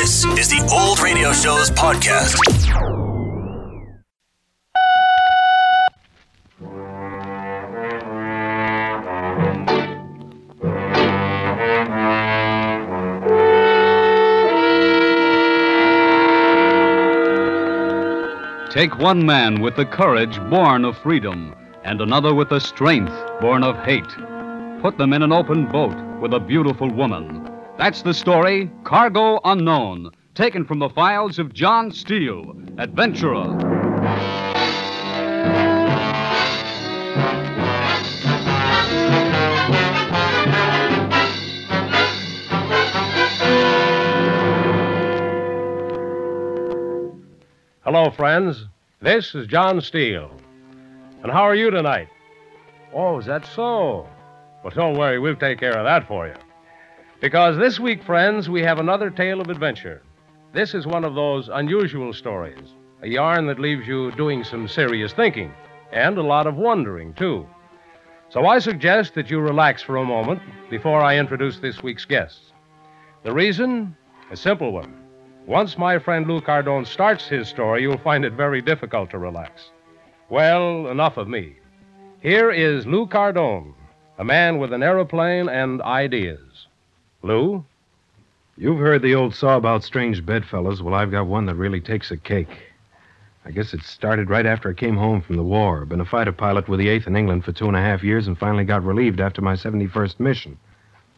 This is the Old Radio Show's podcast. Take one man with the courage born of freedom, and another with the strength born of hate. Put them in an open boat with a beautiful woman. That's the story Cargo Unknown, taken from the files of John Steele, adventurer. Hello, friends. This is John Steele. And how are you tonight? Oh, is that so? Well, don't worry, we'll take care of that for you. Because this week, friends, we have another tale of adventure. This is one of those unusual stories, a yarn that leaves you doing some serious thinking, and a lot of wondering, too. So I suggest that you relax for a moment before I introduce this week's guests. The reason? A simple one. Once my friend Lou Cardone starts his story, you'll find it very difficult to relax. Well, enough of me. Here is Lou Cardone, a man with an aeroplane and ideas. Lou? You've heard the old saw about strange bedfellows. Well, I've got one that really takes a cake. I guess it started right after I came home from the war. Been a fighter pilot with the 8th in England for two and a half years and finally got relieved after my 71st mission.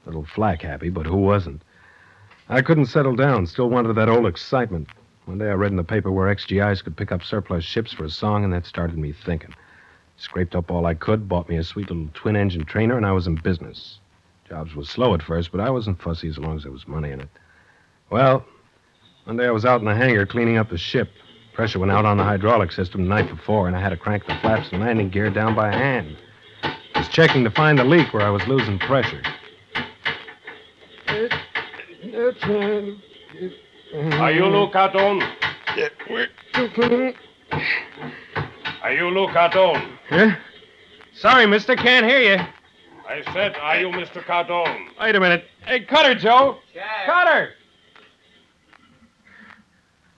Little flak happy, but who wasn't? I couldn't settle down, still wanted that old excitement. One day I read in the paper where XGIs could pick up surplus ships for a song, and that started me thinking. Scraped up all I could, bought me a sweet little twin engine trainer, and I was in business. Jobs was slow at first, but I wasn't fussy as long as there was money in it. Well, one day I was out in the hangar cleaning up the ship. Pressure went out on the hydraulic system the night before, and I had to crank the flaps and landing gear down by hand. I was checking to find the leak where I was losing pressure. Are you Lou Cardone? Are you Lou Cardone? Huh? Sorry, mister, can't hear you. I said, are you Mr. Cardone? Wait a minute. Hey, Cutter, Joe. Cutter!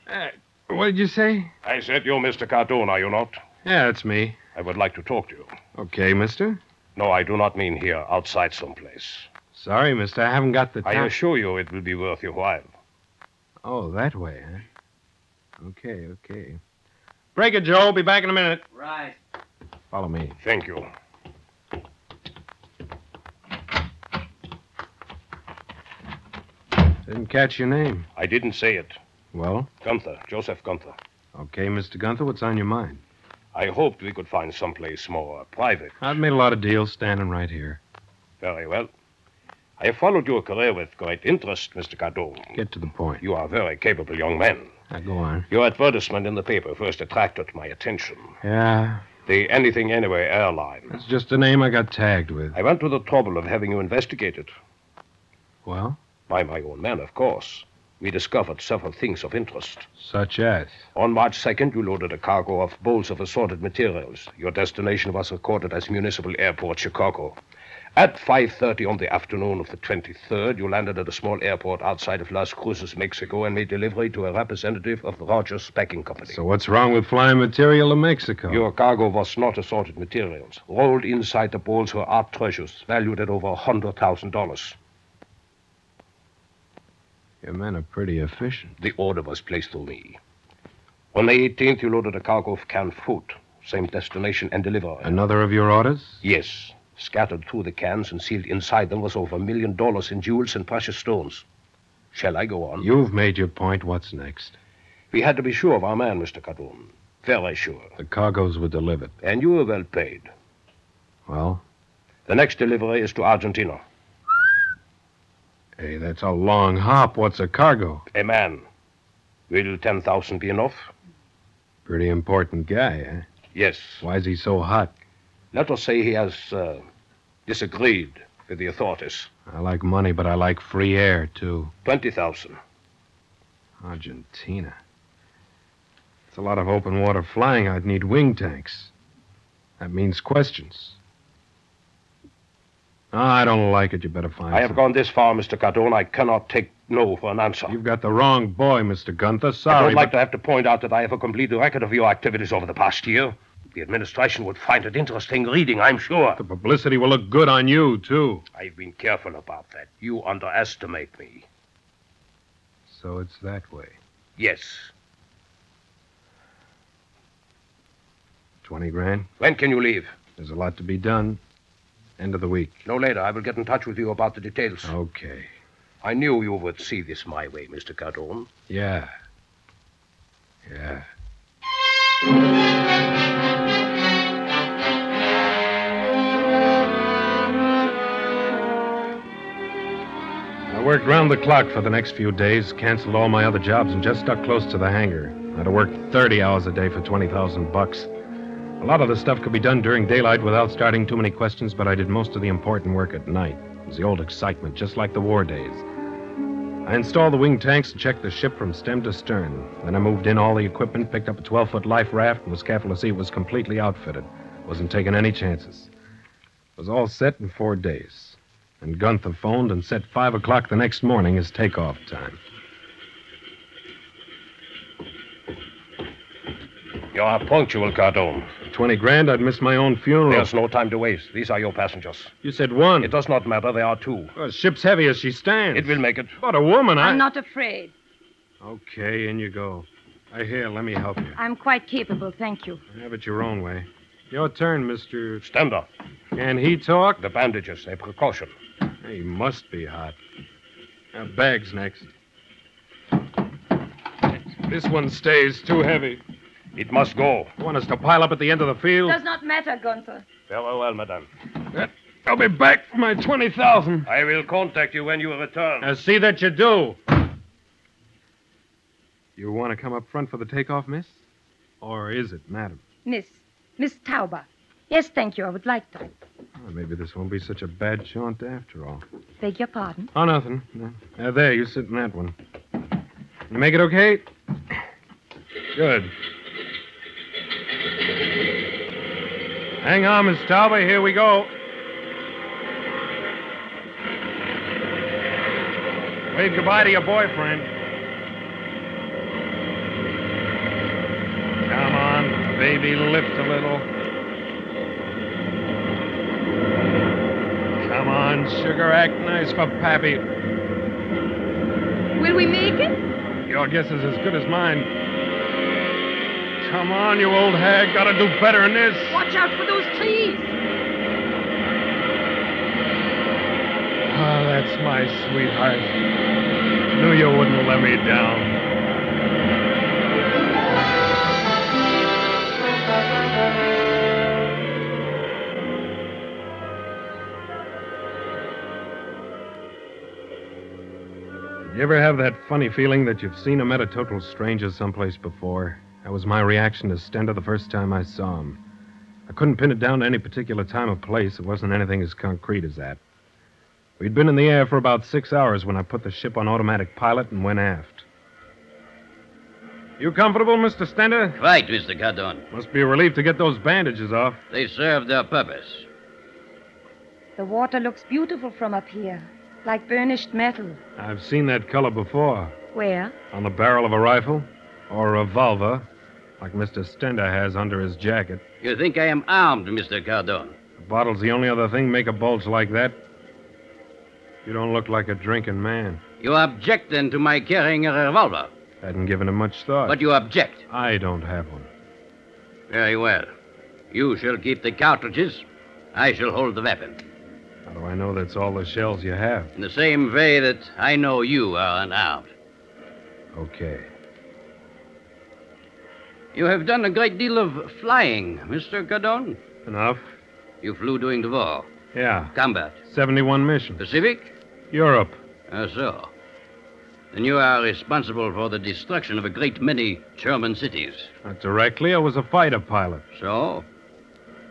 Uh, what did you say? I said, you're Mr. Cardone, are you not? Yeah, it's me. I would like to talk to you. Okay, mister. No, I do not mean here, outside someplace. Sorry, mister, I haven't got the time. I assure you it will be worth your while. Oh, that way, huh? Okay, okay. Break it, Joe. Be back in a minute. Right. Follow me. Thank you. Didn't catch your name. I didn't say it. Well, Gunther, Joseph Gunther. okay, Mr. Gunther, what's on your mind? I hoped we could find someplace more private. I've made a lot of deals standing right here. Very well. I have followed your career with great interest, Mr. Cardone. Get to the point. You are a very capable young man. Now, go on. Your advertisement in the paper first attracted my attention. Yeah, The Anything Anyway airline. that's just a name I got tagged with. I went to the trouble of having you investigated. Well, By my own men, of course. We discovered several things of interest. such as. On March 2nd, you loaded a cargo of bowls of assorted materials. Your destination was recorded as Municipal Airport, Chicago. At 5.30 on the afternoon of the 23rd, you landed at a small airport outside of Las Cruces, Mexico, and made delivery to a representative of the Rogers Packing Company. So what's wrong with flying material to Mexico? Your cargo was not assorted materials. Rolled inside the bowls were art treasures, valued at over $100,000. Your men are pretty efficient. The order was placed through me. On the 18th, you loaded a cargo of canned fruit. Same destination and delivery. Another of your orders? Yes. Scattered through the cans and sealed inside them was over a million dollars in jewels and precious stones. Shall I go on? You've made your point. What's next? We had to be sure of our man, Mr. Cardone. Very sure. The cargoes were delivered. And you were well paid. Well, The next delivery is to Argentina. Hey, that's a long hop. What's a cargo? A man. Will 10,000 be enough? Pretty important guy, eh? Yes. Why is he so hot? Let us say he has uh, disagreed with the authorities. I like money, but I like free air, too. 20,000. Argentina. It's a lot of open water flying. I'd need wing tanks. That means questions. Ah, I don't like it. You better find I have gone this far, Mr. Cardone. I cannot take no for an answer. You've got the wrong boy, Mr. Gunther. Sorry. I don't like but- to have to point out that I have a complete record of your activities over the past year. The administration would find it interesting reading, I'm sure. The publicity will look good on you, too. I've been careful about that. You underestimate me. So it's that way. Yes. Twenty grand. When can you leave? There's a lot to be done. End of the week. No later. I will get in touch with you about the details. Okay. I knew you would see this my way, Mr. Cardone. Yeah. Yeah. I worked round the clock for the next few days, canceled all my other jobs, and just stuck close to the hangar. I'd have worked 30 hours a day for 20,000 bucks. A lot of the stuff could be done during daylight without starting too many questions, but I did most of the important work at night. It was the old excitement, just like the war days. I installed the wing tanks and checked the ship from stem to stern. Then I moved in all the equipment, picked up a 12 foot life raft, and was careful to see it was completely outfitted. Wasn't taking any chances. It was all set in four days. And Gunther phoned and set 5 o'clock the next morning as takeoff time. You are punctual, Cardone. For 20 grand, I'd miss my own funeral. There's no time to waste. These are your passengers. You said one. It does not matter. There are two. Well, the ship's heavy as she stands. It will make it. But a woman, I. I'm not afraid. Okay, in you go. I hear. let me help you. I'm quite capable, thank you. Have it your own way. Your turn, Mr. Stand up. Can he talk? The bandages, a precaution. He must be hot. Now, bags next. This one stays too heavy. It must go. You want us to pile up at the end of the field? Does not matter, Gunther. Very well, madame. I'll be back for my 20,000. I will contact you when you return. Now, see that you do. You want to come up front for the takeoff, miss? Or is it, madam? Miss. Miss Tauber. Yes, thank you. I would like that. Oh, maybe this won't be such a bad jaunt after all. Beg your pardon. Oh, nothing. No. Uh, there, you sit in that one. You make it okay? Good. Hang on, Miss Tauber. Here we go. Wave goodbye to your boyfriend. Come on, baby, lift a little. Come on, sugar, act nice for Pappy. Will we make it? Your guess is as good as mine. Come on, you old hag. Gotta do better than this. Watch out for those trees. Oh, that's my sweetheart. Knew you wouldn't let me down. You ever have that funny feeling that you've seen or met a total stranger someplace before? That was my reaction to Stender the first time I saw him. I couldn't pin it down to any particular time or place. It wasn't anything as concrete as that. We'd been in the air for about six hours when I put the ship on automatic pilot and went aft. You comfortable, Mr. Stender? Quite, Mr. Cardone. Must be a relief to get those bandages off. They served their purpose. The water looks beautiful from up here, like burnished metal. I've seen that color before. Where? On the barrel of a rifle or a revolver, like Mr. Stender has under his jacket. You think I am armed, Mr. Cardone? The bottle's the only other thing make a bulge like that. You don't look like a drinking man. You object then to my carrying a revolver, Hadn't given it much thought. but you object. I don't have one. Very well. You shall keep the cartridges. I shall hold the weapon. How do I know that's all the shells you have? In the same way that I know you are unarmed. Okay. You have done a great deal of flying, Mr. Cardone. Enough? You flew during the war. Yeah. Combat. 71 missions. Pacific? Europe. Ah, so. Then you are responsible for the destruction of a great many German cities. Not directly. I was a fighter pilot. So?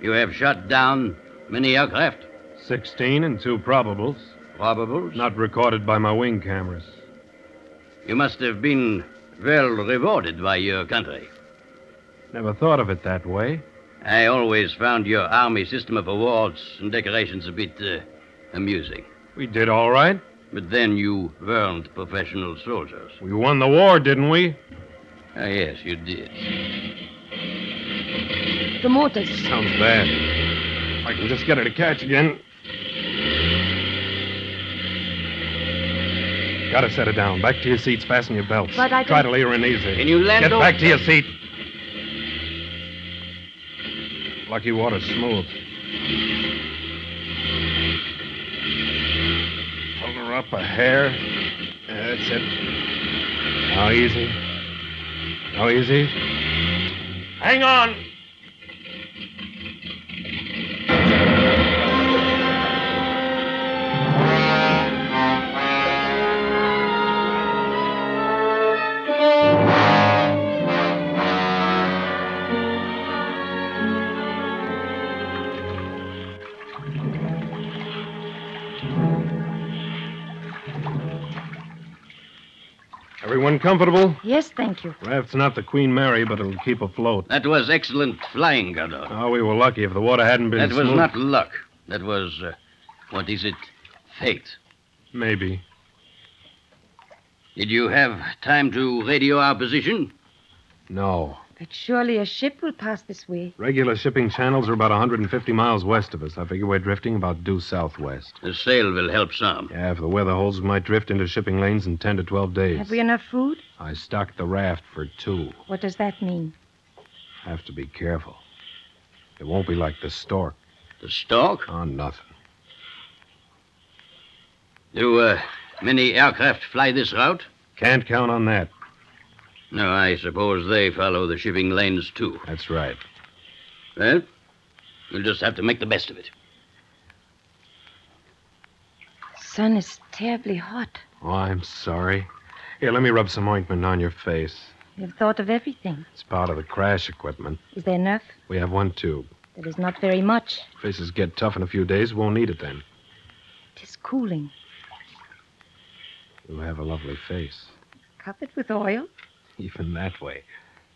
You have shot down many aircraft? 16 and two probables. Probables? Not recorded by my wing cameras. You must have been well rewarded by your country. Never thought of it that way. I always found your army system of awards and decorations a bit uh, amusing. We did all right. But then you weren't professional soldiers. We won the war, didn't we? Ah, yes, you did. The mortars. Sounds bad. If I can just get her to catch again. Gotta set her down. Back to your seats. Fasten your belts. But I Try don't- to lay her in easy. Can you land Get over- back to your seat. Lucky water's smooth. Pull her up a hair. That's it. Now easy. Now easy. Hang on. Everyone comfortable? Yes, thank you. Raft's not the Queen Mary, but it'll keep afloat. That was excellent flying, Godot. Oh, we were lucky if the water hadn't been that was smooth. not luck. That was, uh, what is it? Fate. Maybe. Did you have time to radio our position? No. But surely a ship will pass this way. Regular shipping channels are about 150 miles west of us. I figure we're drifting about due southwest. The sail will help some. Yeah, if the weather holds, we might drift into shipping lanes in 10 to 12 days. Have we enough food? I stocked the raft for two. What does that mean? Have to be careful. It won't be like the stork. The stork? Oh, nothing. Do uh, many aircraft fly this route? Can't count on that. No, I suppose they follow the shipping lanes too. That's right. Well, we'll just have to make the best of it. Sun is terribly hot. Oh, I'm sorry. Here, let me rub some ointment on your face. You've thought of everything. It's part of the crash equipment. Is there enough? We have one tube. That is not very much. Faces get tough in a few days. Won't need it then. It is cooling. You have a lovely face. Covered with oil. Even that way.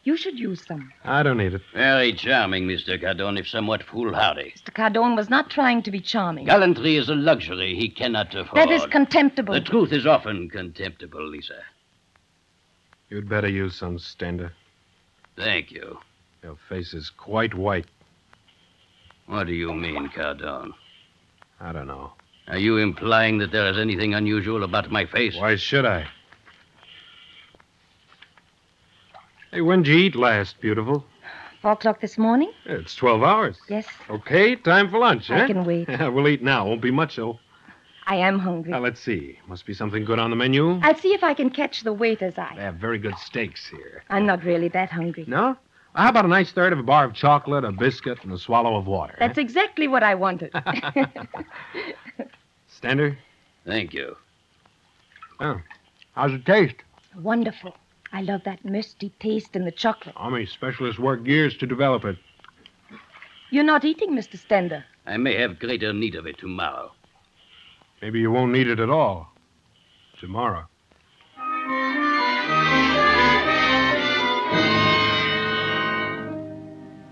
You should use some. I don't need it. Very charming, Mr. Cardon, if somewhat foolhardy. Mr. Cardone was not trying to be charming. Gallantry is a luxury he cannot afford. That is contemptible. The truth is often contemptible, Lisa. You'd better use some Stender. Thank you. Your face is quite white. What do you mean, Cardon? I don't know. Are you implying that there is anything unusual about my face? Why should I? Hey, when'd you eat last, beautiful? Four o'clock this morning? It's 12 hours. Yes, Okay, time for lunch, I huh? can wait. Yeah, we'll eat now. Won't be much, though. I am hungry. Now, let's see. Must be something good on the menu. I'll see if I can catch the waiter's eye. They have very good steaks here. I'm not really that hungry. No? How about a nice third of a bar of chocolate, a biscuit, and a swallow of water? huh? That's exactly what I wanted. Stender? Thank you. Oh. How's it taste? Wonderful. I love that musty taste in the chocolate. Army specialists work years to develop it. You're not eating, Mr. Stender. I may have greater need of it tomorrow. Maybe you won't need it at all. Tomorrow.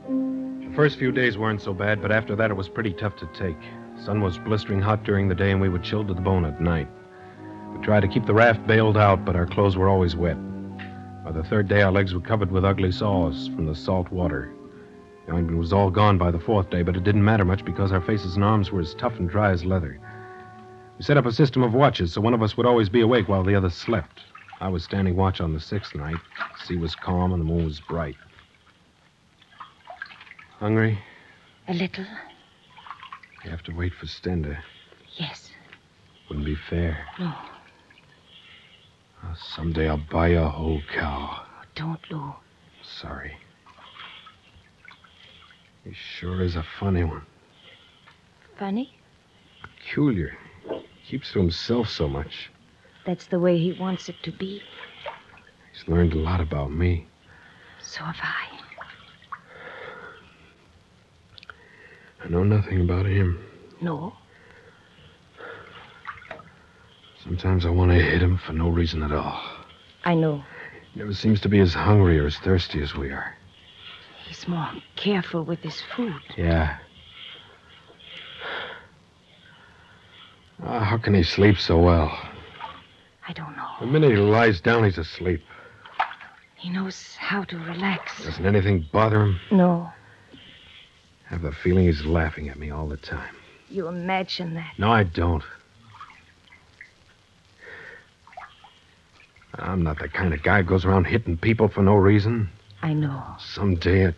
The first few days weren't so bad, but after that it was pretty tough to take. Sun was blistering hot during the day, and we were chilled to the bone at night. We tried to keep the raft bailed out, but our clothes were always wet. By the third day, our legs were covered with ugly sores from the salt water. The ointment was all gone by the fourth day, but it didn't matter much because our faces and arms were as tough and dry as leather. We set up a system of watches so one of us would always be awake while the others slept. I was standing watch on the sixth night. The sea was calm and the moon was bright. Hungry? A little? You have to wait for Stender. Yes. Wouldn't be fair. No. Someday I'll buy you a whole cow. Don't, Lou. Sorry. He sure is a funny one. Funny? Peculiar. Keeps to himself so much. That's the way he wants it to be. He's learned a lot about me. So have I. I know nothing about him. No. Sometimes I want to hit him for no reason at all. I know. He never seems to be as hungry or as thirsty as we are. He's more careful with his food. Yeah. Ah, how can he sleep so well? I don't know. The minute he lies down, he's asleep. He knows how to relax. Doesn't anything bother him? No, I have the feeling he's laughing at me all the time. you imagine that. No, I don't. I'm not the kind of guy who goes around hitting people for no reason. I know. Someday it.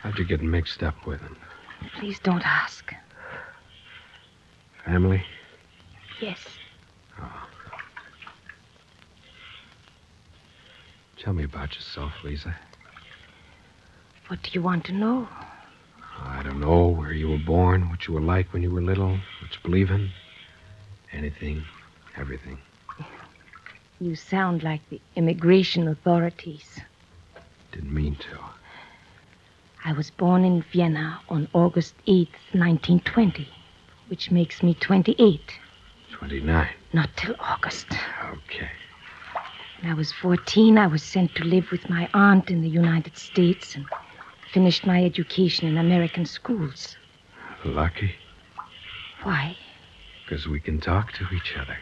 How'd you get mixed up with him? Please don't ask. Family? Yes. Oh. Tell me about yourself, Lisa. What do you want to know? I don't know where you were born, what you were like when you were little, what you believe in. Anything, everything. You sound like the immigration authorities. Didn't mean to. I was born in Vienna on August 8th, 1920, which makes me 28. 29. Not till August. Okay. When I was 14, I was sent to live with my aunt in the United States and finished my education in American schools. Lucky, Why? Because we can talk to each other.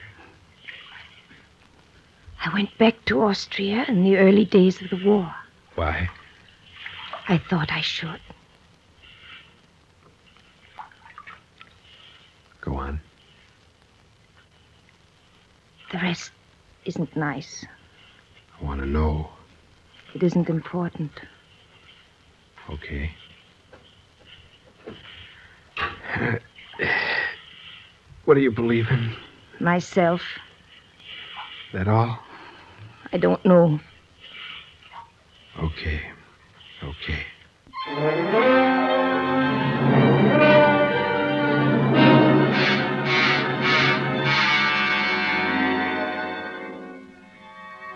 I went back to Austria in the early days of the war. Why? I thought I should. Go on. The rest isn't nice. I want to know. It isn't important. Okay. What do you believe in? Myself, That all? I don't know. Okay. Okay.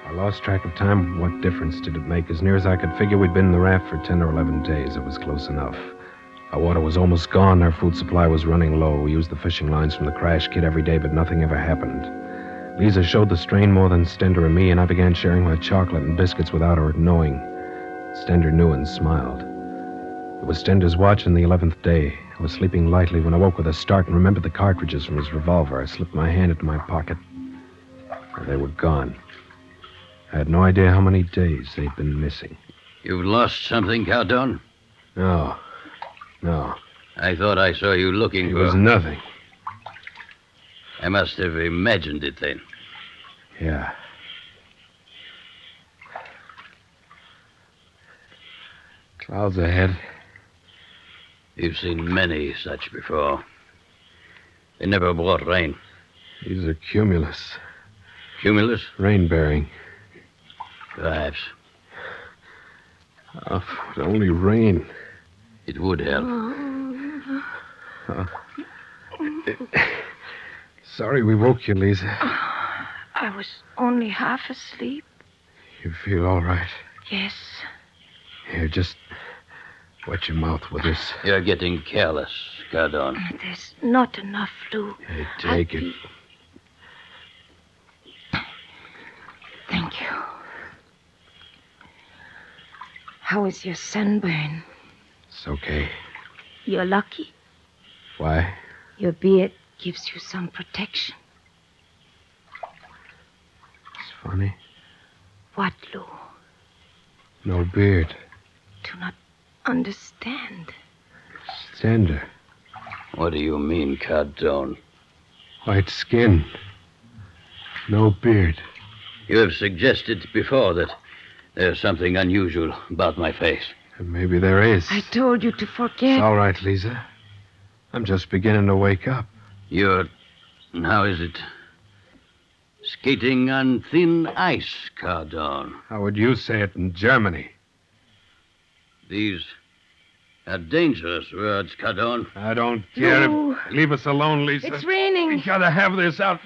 I lost track of time. What difference did it make? As near as I could figure, we'd been in the raft for 10 or 11 days. It was close enough. Our water was almost gone. Our food supply was running low. We used the fishing lines from the crash kit every day, but nothing ever happened. Lisa showed the strain more than Stender or me, and I began sharing my chocolate and biscuits without her knowing. Stender knew and smiled. It was Stender's watch in the eleventh day. I was sleeping lightly when I woke with a start and remembered the cartridges from his revolver. I slipped my hand into my pocket. and They were gone. I had no idea how many days they'd been missing. You've lost something, Cardon? No. No. I thought I saw you looking It for. was nothing. I must have imagined it then. Yeah. Clouds ahead. You've seen many such before. They never brought rain. These are cumulus. Cumulus, Rain bearing. perhaps. Oh, if only rain. It would help. Sorry we woke you, Lisa. I was only half asleep. You feel all right? Yes. Here, just wet your mouth with this. You're getting careless, Cardon. Mm, there's not enough flu. Hey, take it. Thank you. How is your sunburn? It's okay. You're lucky. Why? Your beard gives you some protection. It's funny. What, Lou? No beard. Do not understand. Stender. What do you mean, Cardon? White skin. No beard. You have suggested before that there's something unusual about my face. Maybe there is. I told you to forget. It's all right, Lisa. I'm just beginning to wake up. You're. How is it? Skating on thin ice, Cardon. How would you say it in Germany? These are dangerous words, Cardon. I don't care. No. If... Leave us alone, Lisa. It's raining. We raining. gotta have this out.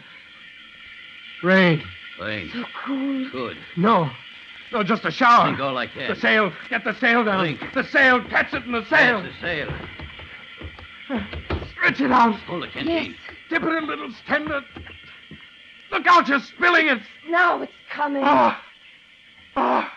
Rain. Rain. So cool. Good. No. No, just a shower. Drink all I can. The sail. Get the sail down. Drink. The sail. Catch it in the sail. That's the sail. Stretch it out. Pull the canteen. Dip it a little tender. Look out, you're spilling it. Now it's coming. Ah. Ah.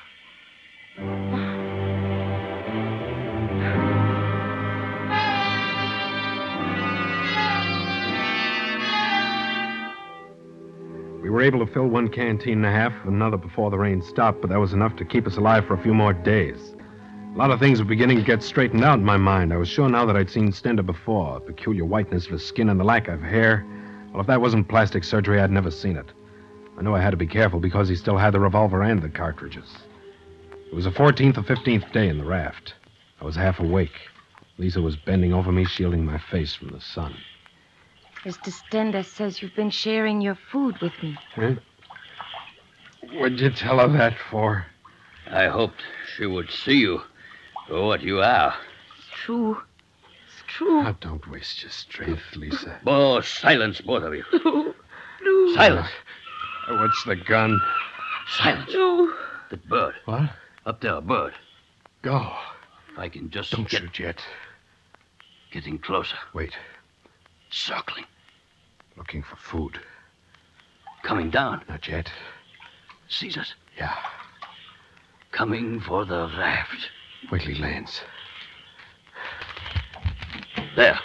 Were able to fill one canteen and a half, another before the rain stopped, but that was enough to keep us alive for a few more days. A lot of things were beginning to get straightened out in my mind. I was sure now that I'd seen Stender before. The peculiar whiteness of his skin and the lack of hair. Well, if that wasn't plastic surgery, I'd never seen it. I knew I had to be careful because he still had the revolver and the cartridges. It was the 14th or 15th day in the raft. I was half awake. Lisa was bending over me, shielding my face from the sun. Mr. Stender says you've been sharing your food with me. Huh? What'd you tell her that for? I hoped she would see you for what you are. It's true. It's true. Now, don't waste your strength, Lisa. Oh, silence, both of you. No. No. Silence. Uh, What's the gun? Silence. No. The bird. What? Up there, a bird. Go. If I can just Don't get shoot yet. getting closer. Wait. Circling. Looking for food. Coming down. Not yet. Sees us. Yeah. Coming for the raft. Wait he lands. There.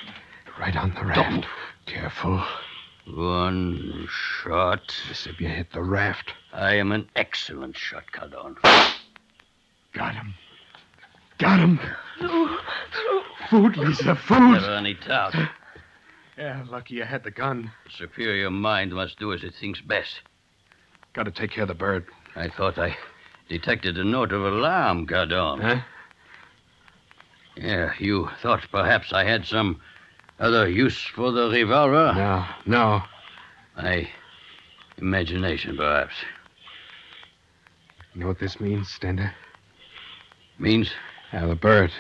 Right on the raft. Don't. Careful. One shot. If you hit the raft. I am an excellent shot, Cardon. Got him. Got him. No. No. Food, Lisa. Food. Never any doubt. Yeah, lucky you had the gun. The superior mind must do as it thinks best. Got to take care of the bird. I thought I detected a note of alarm, Cardon. Huh? Yeah, you thought perhaps I had some other use for the revolver? No, no. My imagination, perhaps. You know what this means, Stender? Means Yeah, the bird.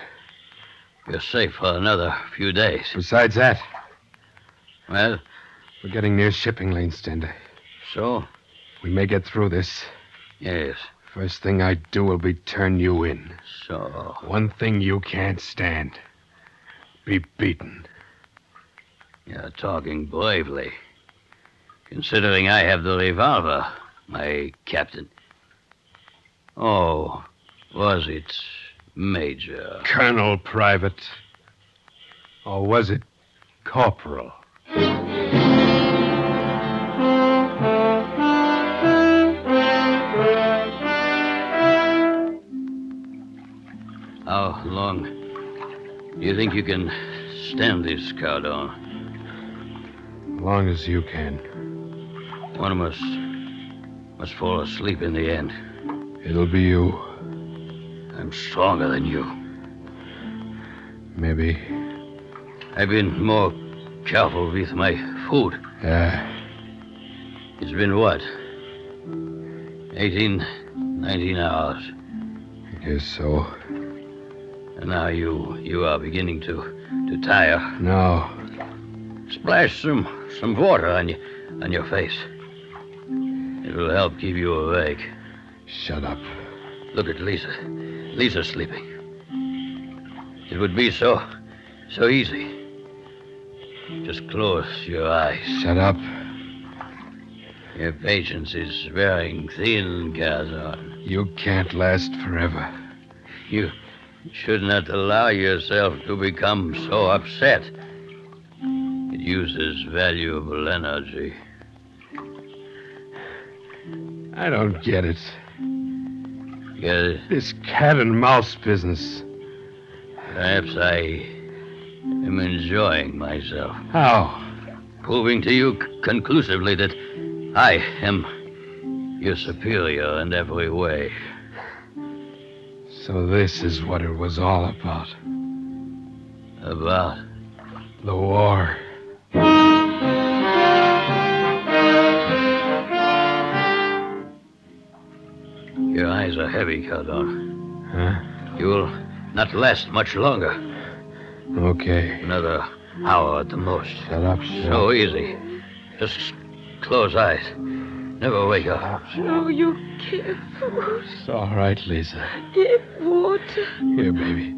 you're safe for another few days. Besides that, Well, we're getting near shipping lane, Stender. so, We may get through this. yes. First thing I do will be turn you in. So, One thing you can't stand. Be beaten. you're talking bravely. Considering I have the revolver, my captain. Oh, was it Major? Colonel Private. Or was it Corporal? How long do you think you can stand this, Cardon? As long as you can. One of us must fall asleep in the end. It'll be you. I'm stronger than you. Maybe. I've been more careful with my food. Yeah. It's been what? 18, 19 hours. I guess so. And now you you are beginning to to tire. No. Splash some some water on you on your face. It will help keep you awake. Shut up. Look at Lisa. Lisa's sleeping. It would be so so easy. Just close your eyes. Shut up. Your patience is wearing thin, Cardon. You can't last forever. You should not allow yourself to become so upset. It uses valuable energy. I don't get it. Get it? This cat and mouse business. Perhaps I am enjoying myself, How? proving to you c- conclusively that I am your superior in every way. So this is what it was all about. About The war. your eyes are heavy, Cardon. Huh? You will not last much longer. Okay. Another hour at the most. Shut up, shut So easy. Just close eyes. Never wake up. No, you give food. It's all right, Lisa. Give water. Here, baby.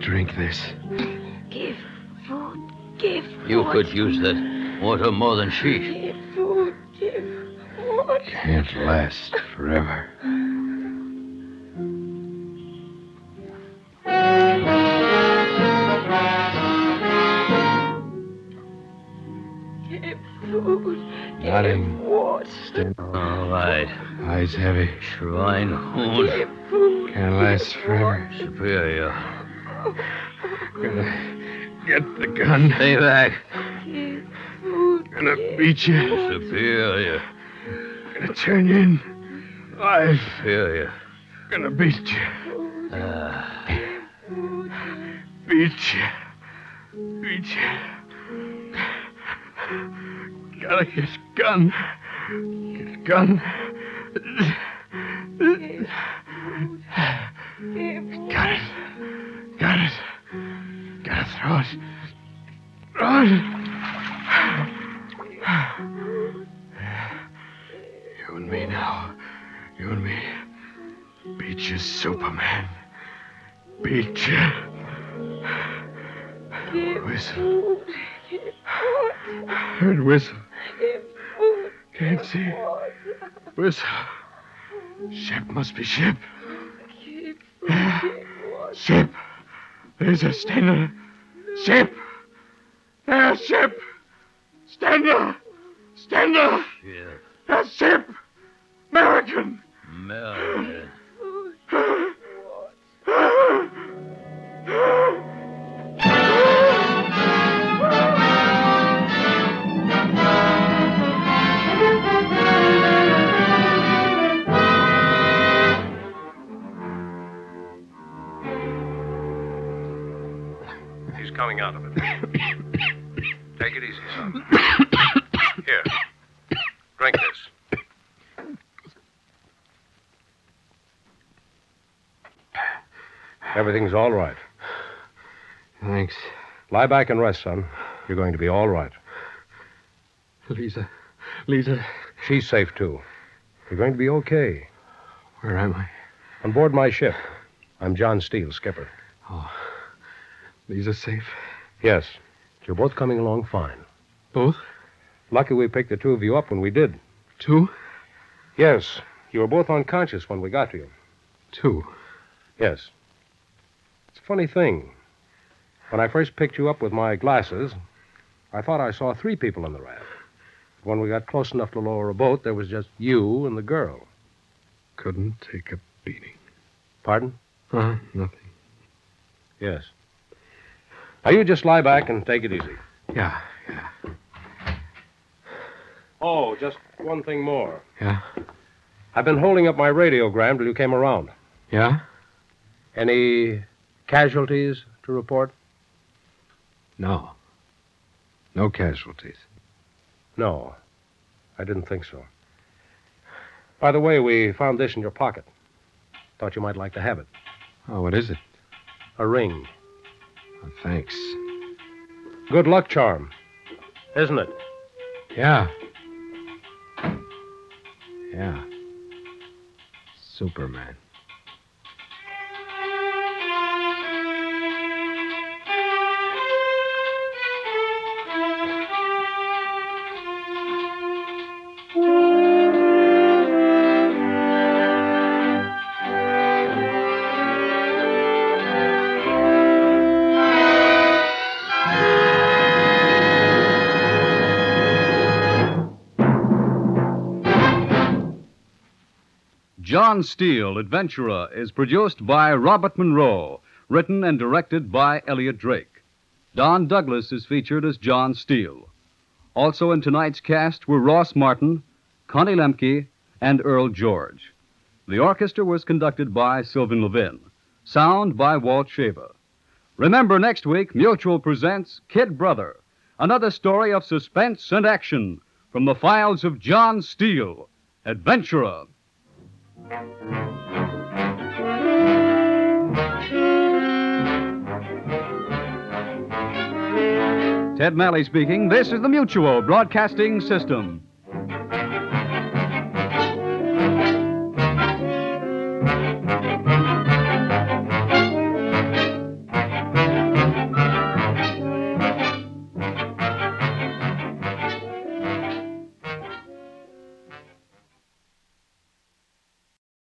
Drink this. Give food. Give You could use that water more than she. Give food. Give water. Can't last forever. Eyes heavy. Schweinhund. Can't last forever. Superior. Gonna get the gun. Stay back. Gonna beat you. Superior. Gonna turn you in. Life. Superior. Gonna beat you. Ah, Beat you. Beat you. Gotta get gun. Get gun. Got it. Got it. Gotta throw it. Throw it. You and me now. You and me. Beat you, Superman. Beat you. Whistle. Heard whistle. See. Whistle. Ship must be ship. Yeah. Ship. There's a standard. Ship. There's ship. Standard. Standard. ship. That's ship. American. American. Coming out of it. Take it easy, son. Here. Drink this. Everything's all right. Thanks. Lie back and rest, son. You're going to be all right. Lisa. Lisa. She's safe, too. You're going to be okay. Where am I? On board my ship. I'm John Steele, skipper. Oh. Lisa's safe. Yes. You're both coming along fine. Both? Lucky we picked the two of you up when we did. Two? Yes. You were both unconscious when we got to you. Two. Yes. It's a funny thing. When I first picked you up with my glasses, I thought I saw three people in the raft. When we got close enough to lower a boat, there was just you and the girl. Couldn't take a beating. Pardon? Huh? Nothing. Yes. Now you just lie back and take it easy. Yeah, yeah. Oh, just one thing more. Yeah? I've been holding up my radiogram till you came around. Yeah? Any casualties to report? No. No casualties. No. I didn't think so. By the way, we found this in your pocket. Thought you might like to have it. Oh, what is it? A ring. Thanks. Good luck charm. Isn't it? Yeah. Yeah. Superman. John Steele, Adventurer, is produced by Robert Monroe, written and directed by Elliot Drake. Don Douglas is featured as John Steele. Also in tonight's cast were Ross Martin, Connie Lemke, and Earl George. The orchestra was conducted by Sylvan Levin. Sound by Walt Shaver. Remember, next week, Mutual presents Kid Brother, another story of suspense and action from the files of John Steele, Adventurer. Ted Malley speaking. This is the Mutual Broadcasting System.